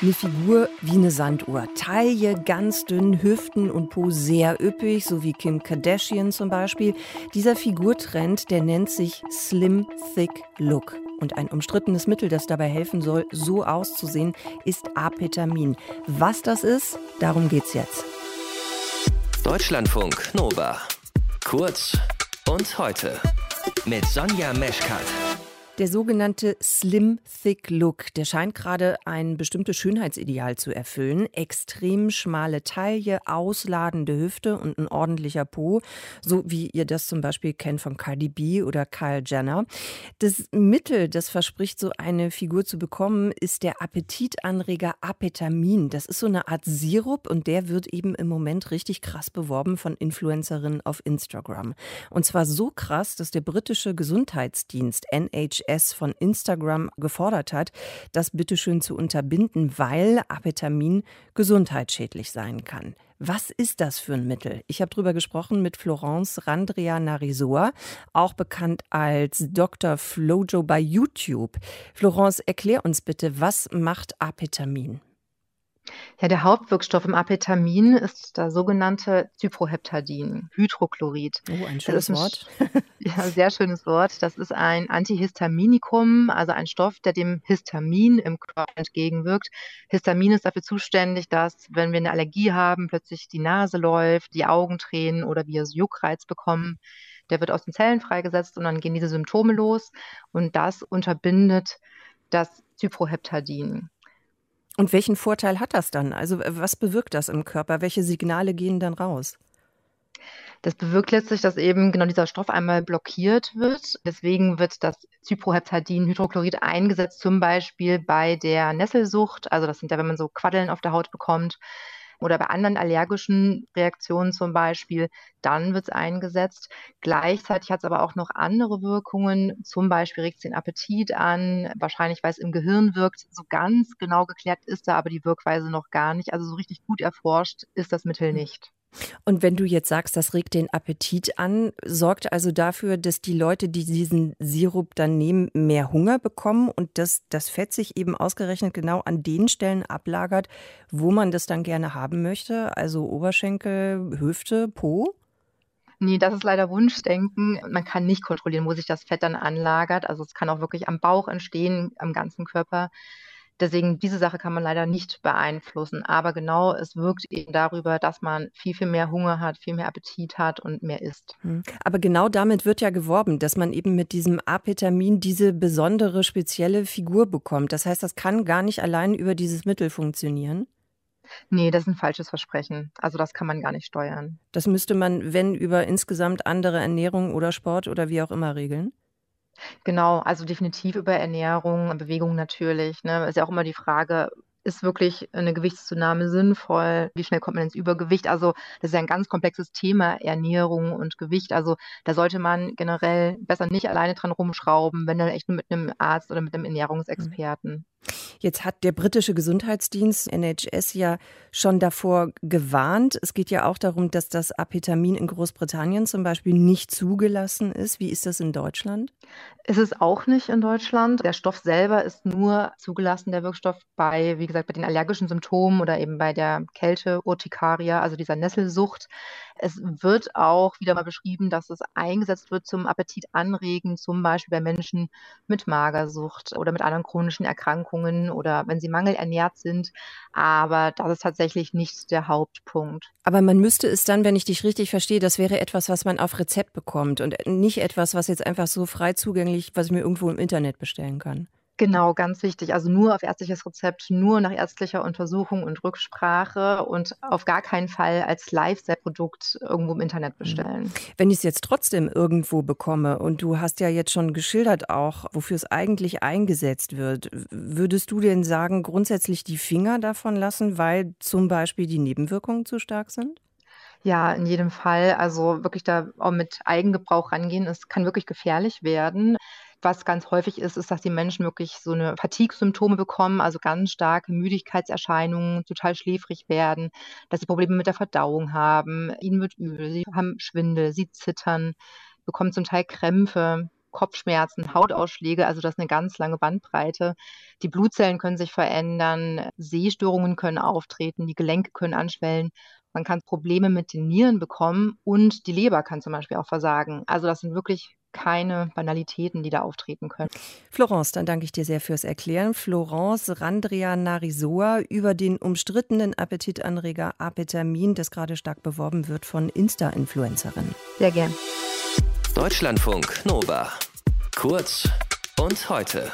Eine Figur wie eine Sanduhr. Taille ganz dünn, Hüften und Po sehr üppig, so wie Kim Kardashian zum Beispiel. Dieser Figurtrend, der nennt sich Slim Thick Look. Und ein umstrittenes Mittel, das dabei helfen soll, so auszusehen, ist Apetamin. Was das ist, darum geht's jetzt. Deutschlandfunk Nova. Kurz und heute mit Sonja Meschkat. Der sogenannte Slim Thick Look, der scheint gerade ein bestimmtes Schönheitsideal zu erfüllen. Extrem schmale Taille, ausladende Hüfte und ein ordentlicher Po, so wie ihr das zum Beispiel kennt von Cardi B oder Kyle Jenner. Das Mittel, das verspricht, so eine Figur zu bekommen, ist der Appetitanreger Apetamin. Das ist so eine Art Sirup und der wird eben im Moment richtig krass beworben von Influencerinnen auf Instagram. Und zwar so krass, dass der britische Gesundheitsdienst NHS NHS von Instagram gefordert hat, das bitteschön zu unterbinden, weil Apetamin gesundheitsschädlich sein kann. Was ist das für ein Mittel? Ich habe darüber gesprochen mit Florence Randria Narisor, auch bekannt als Dr. Flojo bei YouTube. Florence, erklär uns bitte, was macht Apetamin? Ja, der Hauptwirkstoff im Apetamin ist das sogenannte Cyproheptadin, Hydrochlorid. Oh, ein schönes Wort. sehr schönes Wort. Das ist ein Antihistaminikum, also ein Stoff, der dem Histamin im Körper entgegenwirkt. Histamin ist dafür zuständig, dass, wenn wir eine Allergie haben, plötzlich die Nase läuft, die Augen tränen oder wir Juckreiz bekommen. Der wird aus den Zellen freigesetzt und dann gehen diese Symptome los und das unterbindet das Cyproheptadin. Und welchen Vorteil hat das dann? Also was bewirkt das im Körper? Welche Signale gehen dann raus? Das bewirkt letztlich, dass eben genau dieser Stoff einmal blockiert wird. Deswegen wird das Cyproheptadin-Hydrochlorid eingesetzt, zum Beispiel bei der Nesselsucht. Also das sind ja, wenn man so Quaddeln auf der Haut bekommt oder bei anderen allergischen Reaktionen zum Beispiel, dann wird es eingesetzt. Gleichzeitig hat es aber auch noch andere Wirkungen, zum Beispiel regt es den Appetit an, wahrscheinlich weil es im Gehirn wirkt. So ganz genau geklärt ist da aber die Wirkweise noch gar nicht. Also so richtig gut erforscht ist das Mittel hm. nicht. Und wenn du jetzt sagst, das regt den Appetit an, sorgt also dafür, dass die Leute, die diesen Sirup dann nehmen, mehr Hunger bekommen und dass das Fett sich eben ausgerechnet genau an den Stellen ablagert, wo man das dann gerne haben möchte, also Oberschenkel, Hüfte, Po? Nee, das ist leider Wunschdenken. Man kann nicht kontrollieren, wo sich das Fett dann anlagert. Also es kann auch wirklich am Bauch entstehen, am ganzen Körper. Deswegen, diese Sache kann man leider nicht beeinflussen. Aber genau, es wirkt eben darüber, dass man viel, viel mehr Hunger hat, viel mehr Appetit hat und mehr isst. Hm. Aber genau damit wird ja geworben, dass man eben mit diesem Apetamin diese besondere, spezielle Figur bekommt. Das heißt, das kann gar nicht allein über dieses Mittel funktionieren. Nee, das ist ein falsches Versprechen. Also das kann man gar nicht steuern. Das müsste man, wenn über insgesamt andere Ernährung oder Sport oder wie auch immer regeln? Genau, also definitiv über Ernährung, Bewegung natürlich, ne? Ist ja auch immer die Frage, ist wirklich eine Gewichtszunahme sinnvoll? Wie schnell kommt man ins Übergewicht? Also das ist ja ein ganz komplexes Thema, Ernährung und Gewicht. Also da sollte man generell besser nicht alleine dran rumschrauben, wenn dann echt nur mit einem Arzt oder mit einem Ernährungsexperten. Jetzt hat der britische Gesundheitsdienst NHS ja schon davor gewarnt. Es geht ja auch darum, dass das Apetamin in Großbritannien zum Beispiel nicht zugelassen ist. Wie ist das in Deutschland? Es ist auch nicht in Deutschland. Der Stoff selber ist nur zugelassen, der Wirkstoff bei, wie gesagt, bei den allergischen Symptomen oder eben bei der Kälte, Urtikaria, also dieser Nesselsucht. Es wird auch wieder mal beschrieben, dass es eingesetzt wird zum Appetit anregen, zum Beispiel bei Menschen mit Magersucht oder mit anderen chronischen Erkrankungen oder wenn sie mangelernährt sind. Aber das ist tatsächlich nicht der Hauptpunkt. Aber man müsste es dann, wenn ich dich richtig verstehe, das wäre etwas, was man auf Rezept bekommt und nicht etwas, was jetzt einfach so frei zugänglich, was ich mir irgendwo im Internet bestellen kann. Genau, ganz wichtig. Also nur auf ärztliches Rezept, nur nach ärztlicher Untersuchung und Rücksprache und auf gar keinen Fall als Live-Produkt irgendwo im Internet mhm. bestellen. Wenn ich es jetzt trotzdem irgendwo bekomme und du hast ja jetzt schon geschildert auch, wofür es eigentlich eingesetzt wird, würdest du denn sagen, grundsätzlich die Finger davon lassen, weil zum Beispiel die Nebenwirkungen zu stark sind? Ja, in jedem Fall. Also wirklich da auch mit Eigengebrauch rangehen. Es kann wirklich gefährlich werden. Was ganz häufig ist, ist, dass die Menschen wirklich so eine Fatigue-Symptome bekommen, also ganz starke Müdigkeitserscheinungen, total schläfrig werden, dass sie Probleme mit der Verdauung haben, ihnen wird übel, sie haben Schwindel, sie zittern, bekommen zum Teil Krämpfe. Kopfschmerzen, Hautausschläge, also das ist eine ganz lange Bandbreite. Die Blutzellen können sich verändern, Sehstörungen können auftreten, die Gelenke können anschwellen. Man kann Probleme mit den Nieren bekommen und die Leber kann zum Beispiel auch versagen. Also das sind wirklich keine Banalitäten, die da auftreten können. Florence, dann danke ich dir sehr fürs Erklären. Florence Randria Narisoa über den umstrittenen Appetitanreger Apetamin, das gerade stark beworben wird von Insta-Influencerinnen. Sehr gern. Deutschlandfunk Nova. Kurz und heute.